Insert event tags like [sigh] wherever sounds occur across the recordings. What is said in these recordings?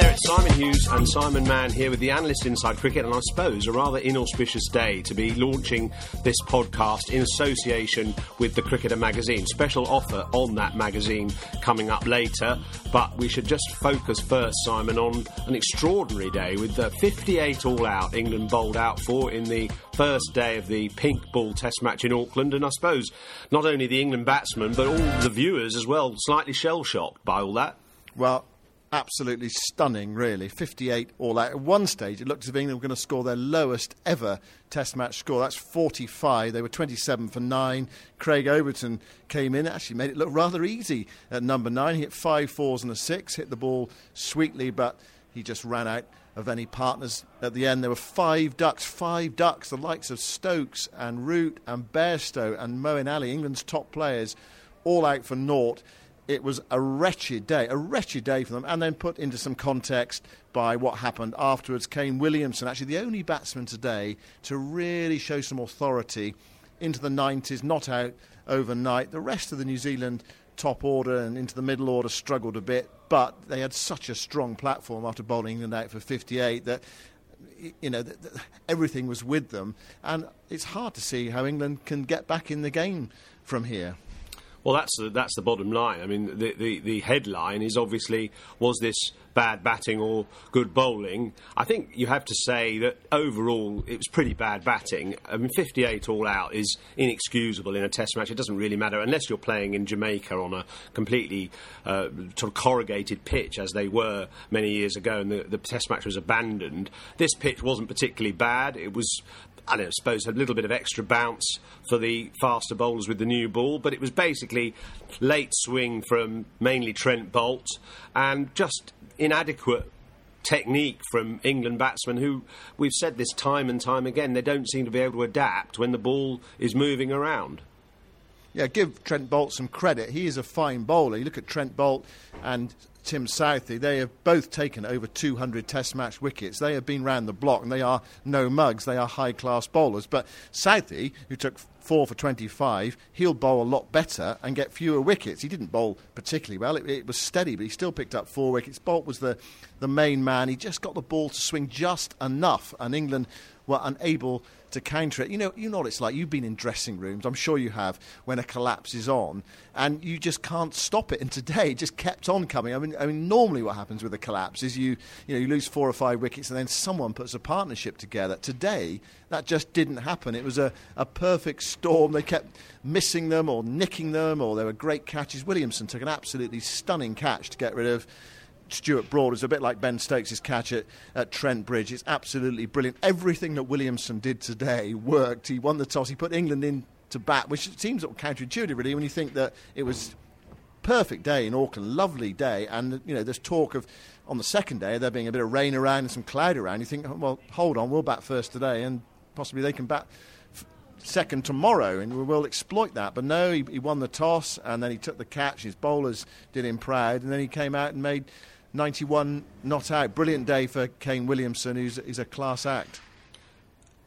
There, it's Simon Hughes and Simon Mann here with the Analyst Inside Cricket, and I suppose a rather inauspicious day to be launching this podcast in association with the Cricketer magazine. Special offer on that magazine coming up later, but we should just focus first, Simon, on an extraordinary day with the 58 all out England bowled out for in the first day of the pink ball test match in Auckland, and I suppose not only the England batsmen but all the viewers as well, slightly shell shocked by all that. Well, absolutely stunning, really. 58 all out. At one stage, it looked as if England were going to score their lowest ever Test match score. That's 45. They were 27 for 9. Craig Overton came in, actually made it look rather easy at number 9. He hit five fours and a six, hit the ball sweetly, but he just ran out of any partners at the end. There were five ducks, five ducks, the likes of Stokes and Root and Bairstow and Moeen Ali, England's top players, all out for naught it was a wretched day, a wretched day for them, and then put into some context by what happened afterwards. Kane Williamson, actually the only batsman today to really show some authority into the 90s, not out overnight. The rest of the New Zealand top order and into the middle order struggled a bit, but they had such a strong platform after bowling England out for 58 that you know, th- th- everything was with them, and it's hard to see how England can get back in the game from here. Well, that's the, that's the bottom line. I mean, the, the, the headline is obviously was this bad batting or good bowling? I think you have to say that overall it was pretty bad batting. I mean, 58 all out is inexcusable in a Test match. It doesn't really matter unless you're playing in Jamaica on a completely uh, sort of corrugated pitch, as they were many years ago, and the, the Test match was abandoned. This pitch wasn't particularly bad. It was I don't know, suppose a little bit of extra bounce for the faster bowlers with the new ball, but it was basically late swing from mainly Trent Boult and just inadequate technique from England batsmen who we've said this time and time again they don't seem to be able to adapt when the ball is moving around. Yeah, give Trent Boult some credit. He is a fine bowler. You look at Trent Boult and Tim Southee, they have both taken over 200 Test match wickets. They have been round the block, and they are no mugs. They are high class bowlers. But Southee, who took four for 25, he'll bowl a lot better and get fewer wickets. He didn't bowl particularly well. It, it, was steady, but he still picked up four wickets. Boult was the, the main man. He just got the ball to swing just enough, and England were unable to counter it. You know, you know what it's like. You've been in dressing rooms, I'm sure you have, when a collapse is on, and you just can't stop it. And today, it just kept on coming. I mean, I mean, normally what happens with a collapse is you, you know, you lose four or five wickets, and then someone puts a partnership together. Today, that just didn't happen. It was a, a perfect storm. They kept missing them or nicking them, or there were great catches. Williamson took an absolutely stunning catch to get rid of. Stuart Broad is a bit like Ben Stokes' catch at, at Trent Bridge. It's absolutely brilliant. Everything that Williamson did today worked. He won the toss. He put England in to bat, which seems counterintuitive, really, when you think that it was perfect day in Auckland, lovely day, and you know there's talk of on the second day there being a bit of rain around and some cloud around. You think, oh, well, hold on, we'll bat first today, and possibly they can bat second tomorrow, and we'll exploit that. But no, he, he won the toss, and then he took the catch. His bowlers did him proud, and then he came out and made 91 not out. Brilliant day for Kane Williamson, who's, who's a class act.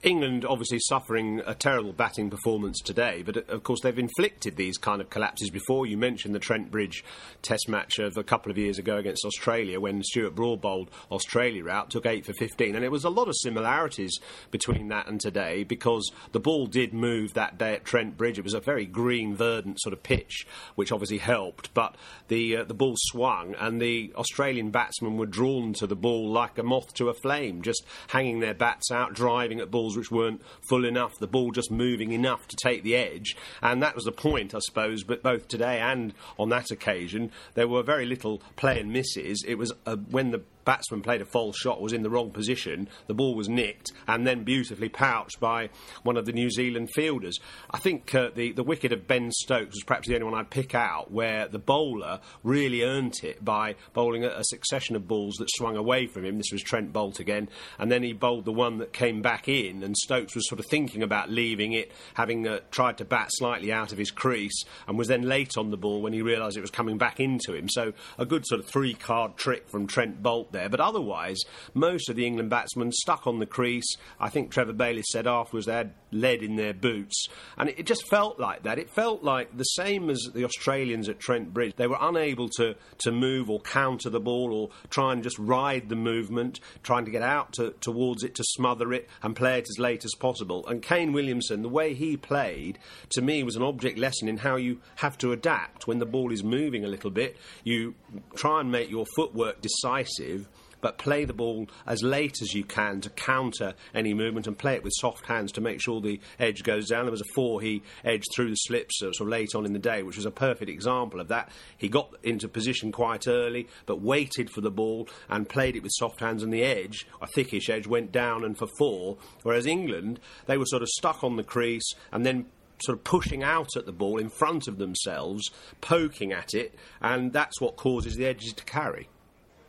England obviously suffering a terrible batting performance today, but uh, of course they've inflicted these kind of collapses before. You mentioned the Trent Bridge Test match of a couple of years ago against Australia when Stuart Broad bowled Australia out, took 8 for 15, and it was a lot of similarities between that and today because the ball did move that day at Trent Bridge. It was a very green, verdant sort of pitch, which obviously helped, but the, uh, the ball swung and the Australian batsmen were drawn to the ball like a moth to a flame, just hanging their bats out, driving at balls which weren't full enough, the ball just moving enough to take the edge. And that was the point, I suppose, but both today and on that occasion, there were very little play and misses. It was uh, when the batsman played a false shot, was in the wrong position, the ball was nicked, and then beautifully pouched by one of the New Zealand fielders. I think uh, the, the wicket of Ben Stokes was perhaps the only one I'd pick out where the bowler really earned it by bowling a, a succession of balls that swung away from him. This was Trent Boult again, and then he bowled the one that came back in, and Stokes was sort of thinking about leaving it, having uh, tried to bat slightly out of his crease, and was then late on the ball when he realised it was coming back into him. So a good sort of three card trick from Trent There. But otherwise, most of the England batsmen stuck on the crease. I think Trevor Bayliss said afterwards they had lead in their boots. And it, it just felt like that. It felt like the same as the Australians at Trent Bridge. They were unable to, to move or counter the ball or try and just ride the movement, trying to get out to, towards it to smother it and play it as late as possible. And Kane Williamson, the way he played, to me was an object lesson in how you have to adapt when the ball is moving a little bit. You try and make your footwork decisive but play the ball as late as you can to counter any movement and play it with soft hands to make sure the edge goes down. There was a four he edged through the slips uh, sort of late on in the day, which was a perfect example of that. He got into position quite early, but waited for the ball and played it with soft hands, and the edge, a thickish edge, went down and for four. Whereas England, they were sort of stuck on the crease and then sort of pushing out at the ball in front of themselves, poking at it, and that's what causes the edges to carry.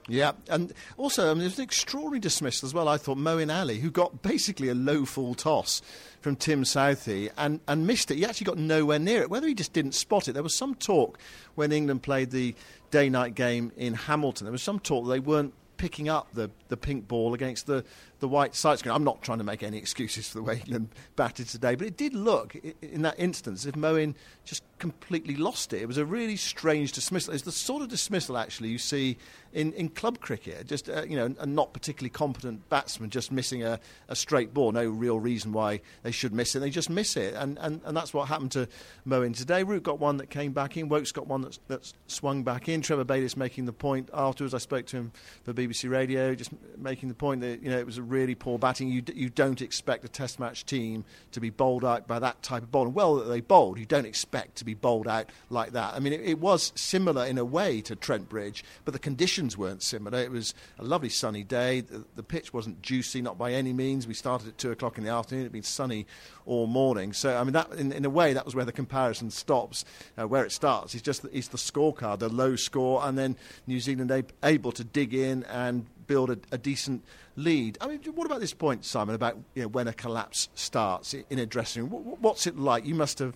Yeah, and also I mean, there's an extraordinary dismissal as well. I thought Moeen Ali, who got basically a low full toss from Tim Southee and, and missed it. He actually got nowhere near it. Whether he just didn't spot it, there was some talk when England played the day night game in Hamilton. There was some talk that they weren't picking up the, the pink ball against the, the white side screen. I'm not trying to make any excuses for the way England batted today, but it did look in that instance as if Moeen just completely lost it. It was a really strange dismissal. It's the sort of dismissal actually you see in, in club cricket. Just uh, you know, a not particularly competent batsman just missing a, a straight ball. No real reason why they should miss it. They just miss it, and, and, and that's what happened to Moeen today. Root got one that came back in. Woakes got one that that swung back in. Trevor Bayliss making the point afterwards. I spoke to him for BBC Radio, just making the point that you know it was a really poor batting. You you don't expect a Test match team to be bowled out by that type of bowling. Well, they bowled, you don't expect to be bowled out like that. I mean, it, it was similar in a way to Trent Bridge, but the conditions weren't similar. It was a lovely sunny day. The, the pitch wasn't juicy, not by any means. We started at two o'clock in the afternoon. It'd been sunny all morning. So, I mean, that in, in a way, that was where the comparison stops. Uh, where it starts is just the, is the scorecard, the low score, and then New Zealand ab- able to dig in and build a, a, decent lead. I mean, what about this point, Simon, about you know, when a collapse starts in a dressing room? What's it like? You must have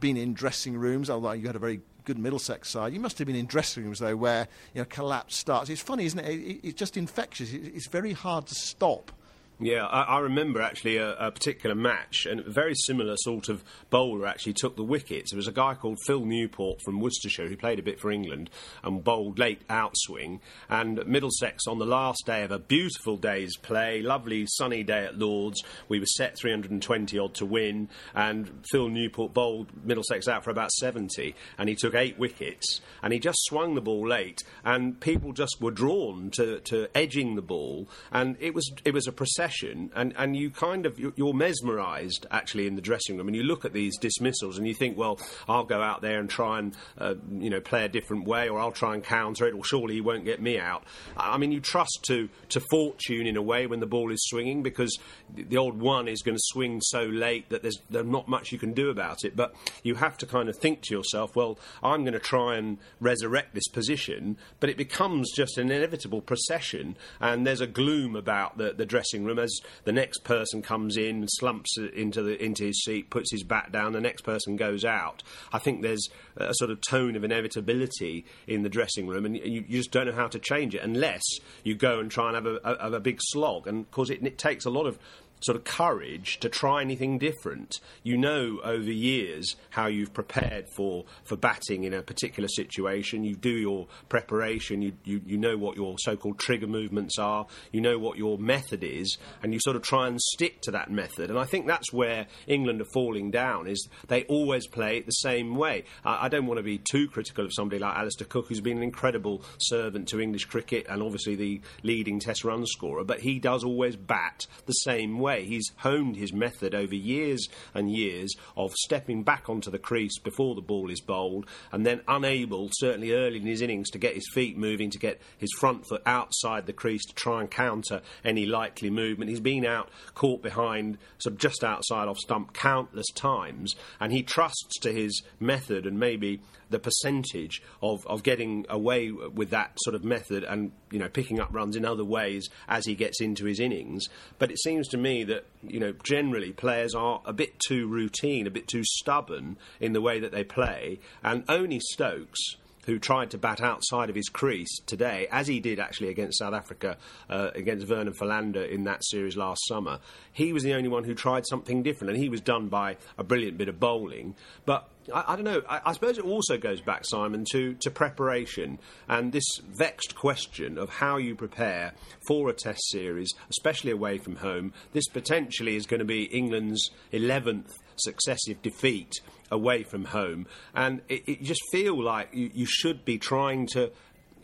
been in dressing rooms, although you had a very good Middlesex side. You must have been in dressing rooms though, where you know collapse starts. It's funny, isn't it? It's just infectious. It's very hard to stop. Yeah, I, I remember actually a, a, particular match, and a very similar sort of bowler actually took the wickets. There was a guy called Phil Newport from Worcestershire who played a bit for England and bowled late outswing. And Middlesex, on the last day of a beautiful day's play, lovely sunny day at Lords, we were set 320 odd to win, and Phil Newport bowled Middlesex out for about 70, and he took eight wickets, and he just swung the ball late, and people just were drawn to, to edging the ball, and it was it was a process session, and, and you kind of you're mesmerised actually in the dressing room, and you look at these dismissals and you think, well, I'll go out there and try and uh, you know play a different way, or I'll try and counter it, or surely he won't get me out. I mean, you trust to to fortune in a way when the ball is swinging because the old one is going to swing so late that there's there's not much you can do about it. But you have to kind of think to yourself, well, I'm going to try and resurrect this position, but it becomes just an inevitable procession, and there's a gloom about the, the dressing room as the next person comes in, slumps into the into his seat, puts his bat down, the next person goes out. I think there's a sort of tone of inevitability in the dressing room, and you, you just don't know how to change it unless you go and try and have a, a, have a big slog. And of course, it, it takes a lot of sort of courage to try anything different. You know over years how you've prepared for, for batting in a particular situation. You do your preparation, you, you, you know what your so called trigger movements are, you know what your method is, and you sort of try and stick to that method. And I think that's where England are falling down, is they always play it the same way. I, I don't want to be too critical of somebody like Alastair Cook, who's been an incredible servant to English cricket and obviously the leading test run scorer, but he does always bat the same way way. He's honed his method over years and years of stepping back onto the crease before the ball is bowled and then unable, certainly early in his innings, to get his feet moving, to get his front foot outside the crease to try and counter any likely movement. He's been out, caught behind, sort of just outside off stump countless times, and he trusts to his method and maybe the percentage of, of getting away with that sort of method and you know picking up runs in other ways as he gets into his innings. But it seems to that you know generally players are a bit too routine, a bit too stubborn in the way that they play, and only Stokes who tried to bat outside of his crease today, as he did actually against South Africa, uh, against Vernon Philander in that series last summer. He was the only one who tried something different, and he was done by a brilliant bit of bowling. But I, I don't know. I, I, suppose it also goes back, Simon, to, to preparation and this vexed question of how you prepare for a Test series, especially away from home. This potentially is going to be England's 11th successive defeat away from home, and it, it just feel like you, you should be trying to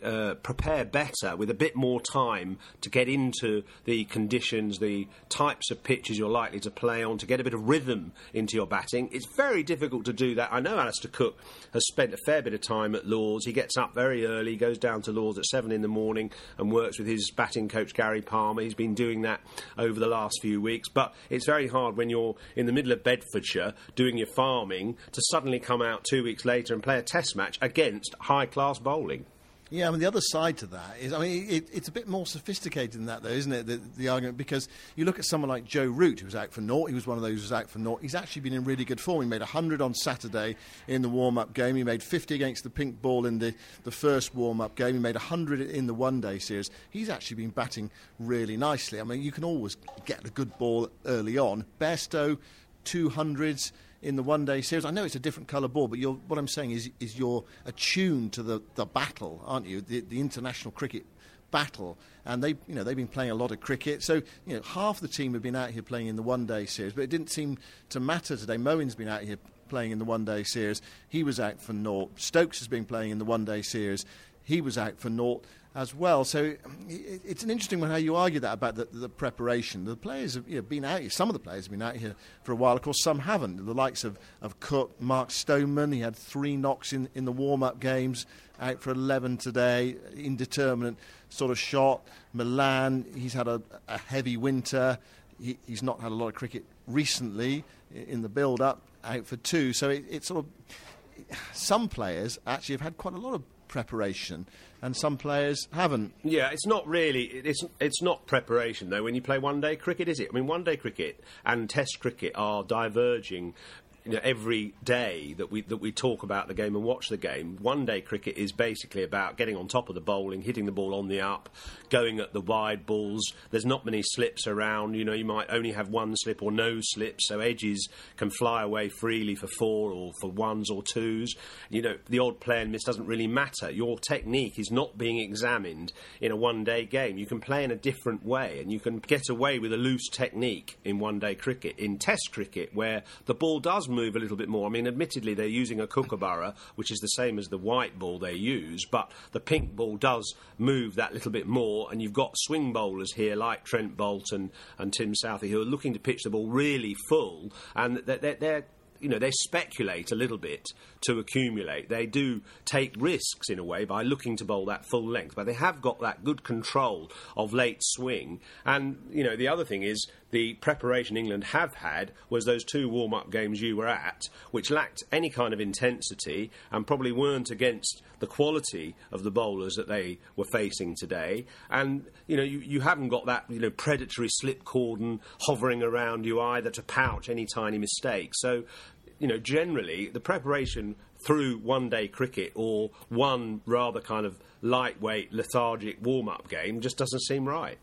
uh, prepare better with a bit more time to get into the conditions, the types of pitches you're likely to play on, to get a bit of rhythm into your batting. It's very difficult to do that. I know Alastair Cook has spent a fair bit of time at Lords. He gets up very early, goes down to Lords at seven in the morning, and works with his batting coach Gary Palmer. He's been doing that over the last few weeks, but it's very hard when you're in the middle of Bedfordshire doing your farming to suddenly come out two weeks later and play a test match against high class bowling. Yeah, I mean, the other side to that is, I mean, it, it's a bit more sophisticated than that, though, isn't it? The, the, argument, because you look at someone like Joe Root, who was out for naught. He was one of those who was out for naught. He's actually been in really good form. He made 100 on Saturday in the warm up game. He made 50 against the pink ball in the, the first warm up game. He made 100 in the one day series. He's actually been batting really nicely. I mean, you can always get a good ball early on. Bairstow, 200s in the one day series. I know it's a different colour ball, but what I'm saying is, is you're attuned to the, the battle, aren't you? The, the international cricket battle, and they, you know, they've been playing a lot of cricket. So, you know, half the team have been out here playing in the one-day series, but it didn't seem to matter today. Moeen's been out here playing in the one-day series. He was out for naught. Stokes has been playing in the one-day series. He was out for naught as well. So it's an interesting one how you argue that about the, the preparation. The players have you know, been out here, some of the players have been out here for a while. Of course, some haven't. The likes of, of Cook, Mark Stoneman, he had three knocks in, in the warm up games, out for 11 today, indeterminate sort of shot. Malan, he's had a, a heavy winter. He, he's not had a lot of cricket recently in the build up, out for two. So it, it's sort of. Some players actually have had quite a lot of preparation, and some players haven't. Yeah, it's not really. It's it's not preparation though. When you play one day cricket, is it? I mean, one day cricket and Test cricket are diverging you know, every day that we that we talk about the game and watch the game, one day cricket is basically about getting on top of the bowling, hitting the ball on the up, going at the wide balls. There's not many slips around. You know, you might only have one slip or no slips, so edges can fly away freely for four or for ones or twos. You know, the odd play and miss doesn't really matter. Your technique is not being examined in a one day game. You can play in a different way, and you can get away with a loose technique in one day cricket. In Test cricket, where the ball does move a little bit more. I mean, admittedly, they're using a kookaburra, which is the same as the white ball they use, but the pink ball does move that little bit more. And you've got swing bowlers here like Trent Boult and, and Tim Southee who are looking to pitch the ball really full, and they're, they're you know, they speculate a little bit to accumulate. They do take risks in a way by looking to bowl that full length, but they have got that good control of late swing. And, you know, the other thing is the preparation England have had was those two warm up games you were at, which lacked any kind of intensity and probably weren't against the quality of the bowlers that they were facing today. And, you know, you, you haven't got that, you know, predatory slip cordon hovering around you either to pouch any tiny mistake. So, you know, generally, the preparation through one day cricket or one rather kind of lightweight, lethargic warm up game just doesn't seem right.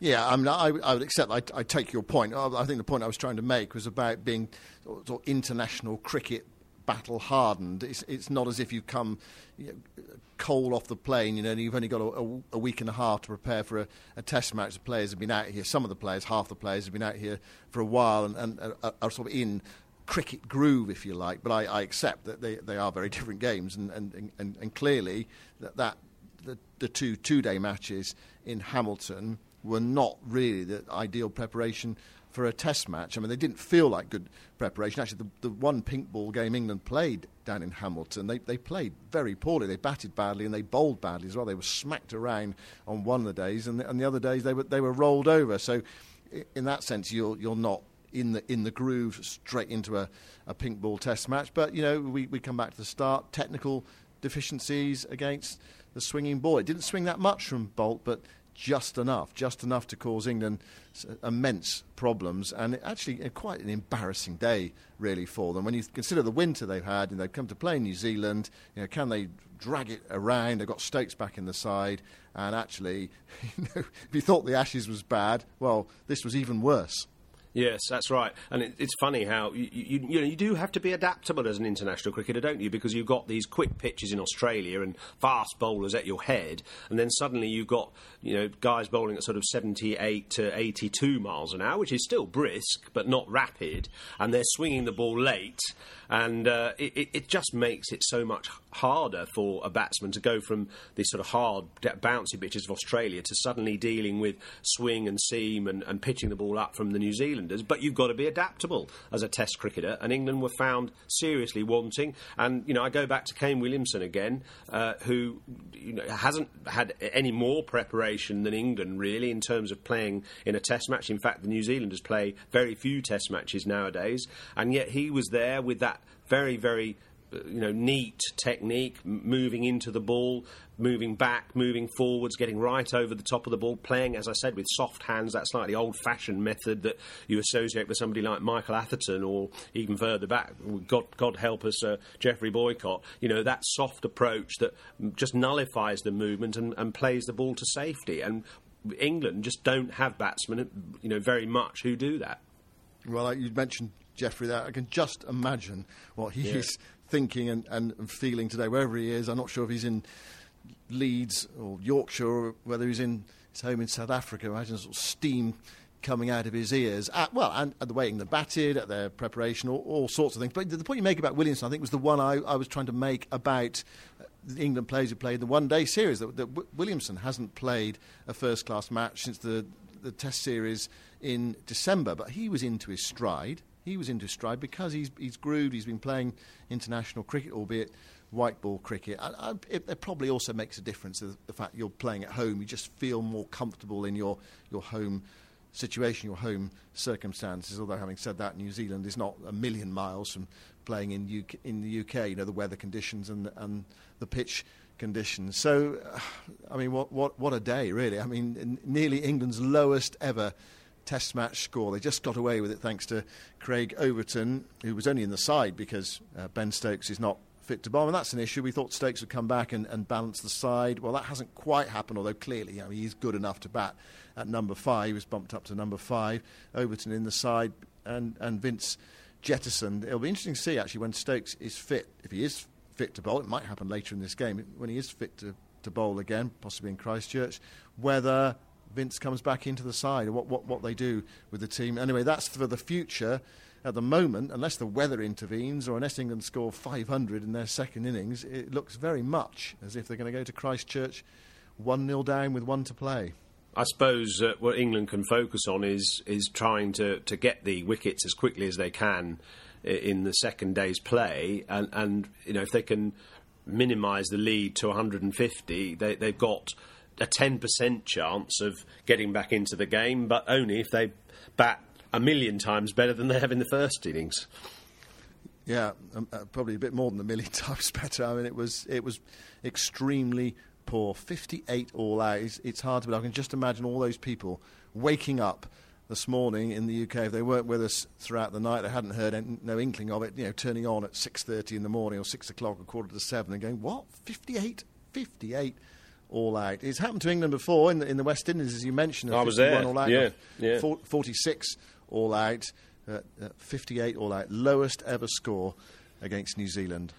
Yeah, I mean, I, I would accept. I, I, take your point. I think the point I was trying to make was about being sort of international cricket battle hardened. It's, it's not as if you've come you know, cold off the plane. You know, you've only got a, a, week and a half to prepare for a, a, test match. The players have been out here. Some of the players, half the players, have been out here for a while and, and are, are sort of in cricket groove, if you like. But I, I accept that they, they are very [laughs] different games, and, and, and, and clearly that, that the, the two two day matches in Hamilton were not really the ideal preparation for a test match. I mean, they didn't feel like good preparation. Actually, the, the one pink ball game England played down in Hamilton, they, they played very poorly. They batted badly and they bowled badly as well. They were smacked around on one of the days, and the, and the other days they were, they were rolled over. So, in that sense, you're, you're not in the in the groove straight into a, a pink ball test match. But you know, we, we come back to the start. Technical deficiencies against the swinging ball. It didn't swing that much from Boult, but just enough, just enough to cause England immense problems, and actually uh, quite an embarrassing day really for them. When you consider the winter they've had, and they've come to play New Zealand, you know, can they drag it around? They've got Stokes back in the side, and actually, [laughs] you know, if you thought the Ashes was bad, well, this was even worse. Yes, that's right. And it, it's funny how you, you, you, know you do have to be adaptable as an international cricketer, don't you? Because you've got these quick pitches in Australia and fast bowlers at your head, and then suddenly you've got you know guys bowling at sort of 78 to 82 miles an hour, which is still brisk but not rapid, and they're swinging the ball late, and uh, it, it just makes it so much harder for a batsman to go from these sort of hard, bouncy pitches of Australia to suddenly dealing with swing and seam and, and pitching the ball up from the New Zealand But you've got to be adaptable as a Test cricketer. And England were found seriously wanting. And you know, I go back to Kane Williamson again, uh, who you know, hasn't had any more preparation than England really in terms of playing in a Test match. In fact, the New Zealanders play very few Test matches nowadays, and yet he was there with that very, very you know, neat technique, moving into the ball, moving back, moving forwards, getting right over the top of the ball, playing, as I said, with soft hands, that slightly old fashioned method that you associate with somebody like Michael Atherton or even further back, God, God help us, uh, Geoffrey Boycott. You know, that soft approach that just nullifies the movement and, and plays the ball to safety. And England just don't have batsmen, you know, very much who do that. Well, you mentioned Geoffrey there. I can just imagine what he yeah. Thinking and, and feeling today, wherever he is. I'm not sure if he's in Leeds or Yorkshire or whether he's in his home in South Africa. Imagine sort of steam coming out of his ears. At, well, and at the way England batted, at their preparation, all, all, sorts of things. But the point you make about Williamson, I think, was the one I, I was trying to make about uh, the England players who played the one-day series. That, that Williamson hasn't played a first-class match since the the Test series in December, but he was into his stride he was into stride because he's he's grooved. He's been playing international cricket, albeit white ball cricket. I, I, it, it, probably also makes a difference the, the fact you're playing at home. You just feel more comfortable in your your home situation, your home circumstances. Although having said that, New Zealand is not a million miles from playing in UK, in the UK. You know the weather conditions and and the pitch conditions. So, [sighs] I mean, what what what a day, really. I mean, nearly England's lowest ever Test match score. They just got away with it thanks to Craig Overton, who was only in the side because uh, Ben Stokes is not fit to bowl, and that's an issue. We thought Stokes would come back and, and balance the side. Well, that hasn't quite happened, although clearly you know, he's good enough to bat at number five. He was bumped up to number five. Overton in the side, and, and Vince jettisoned. It'll be interesting to see actually when Stokes is fit, if he is fit to bowl. It might happen later in this game when he is fit to, to bowl again, possibly in Christchurch. Whether Vince comes back into the side, what, what, what they do with the team. Anyway, that's for the future. At the moment, unless the weather intervenes or unless England score 500 in their second innings, it looks very much as if they're going to go to Christchurch 1 0 down with one to play. I suppose uh, what England can focus on is is trying to, to get the wickets as quickly as they can in the second day's play, and, and you know if they can minimise the lead to 150, they, they've got a 10% chance of getting back into the game, but only if they bat a million times better than they have in the first innings. Yeah, um, uh, probably a bit more than a million [laughs] times better. I mean, it was it was extremely poor. 58 all out. It's, it's hard to believe. I can just imagine all those people waking up this morning in the UK if they weren't with us throughout the night. They hadn't heard any, no inkling of it. You know, turning on at 6:30 in the morning or six o'clock, a quarter to seven, and going, "What? 58? 58." All out. It's happened to England before in the, in the West Indies, as you mentioned. I was there. All out, yeah, yeah. 46 all out, uh, uh, 58 all out. Lowest ever score against New Zealand.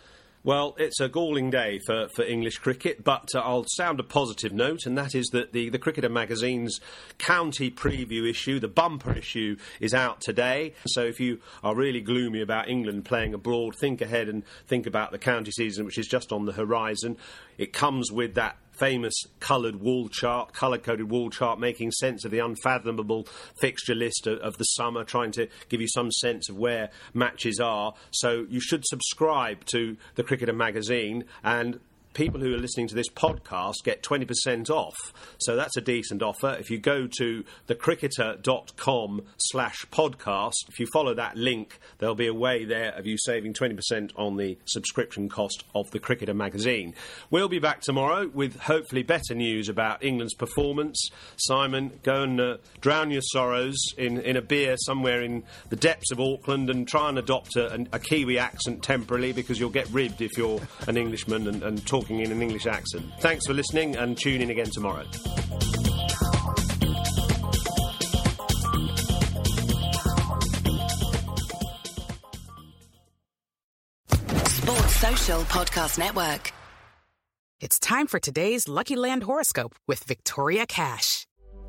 Well, it's a galling day for, for English cricket, but uh, I'll sound a positive note, and that is that the, the Cricketer magazine's county preview issue, the bumper issue, is out today. So if you are really gloomy about England playing abroad, think ahead and think about the county season, which is just on the horizon. It comes with that famous coloured wall chart, colour coded wall chart, making sense of the unfathomable fixture list of, of, the summer, trying to give you some sense of where matches are. So you should subscribe to the Cricketer magazine and people who are listening to this podcast get 20% off. So that's a decent offer. If you go to thecricketer.com slash podcast, if you follow that link, there'll be a way there of you saving 20% on the subscription cost of the Cricketer magazine. We'll be back tomorrow with hopefully better news about England's performance. Simon, go and uh, drown your sorrows in, in a beer somewhere in the depths of Auckland and try and adopt a, a Kiwi accent temporarily because you'll get ribbed if you're an Englishman and, and talk talking in an English accent. Thanks for listening and tune in again tomorrow. Sports Social Podcast Network. It's time for today's Lucky Land horoscope with Victoria Cash.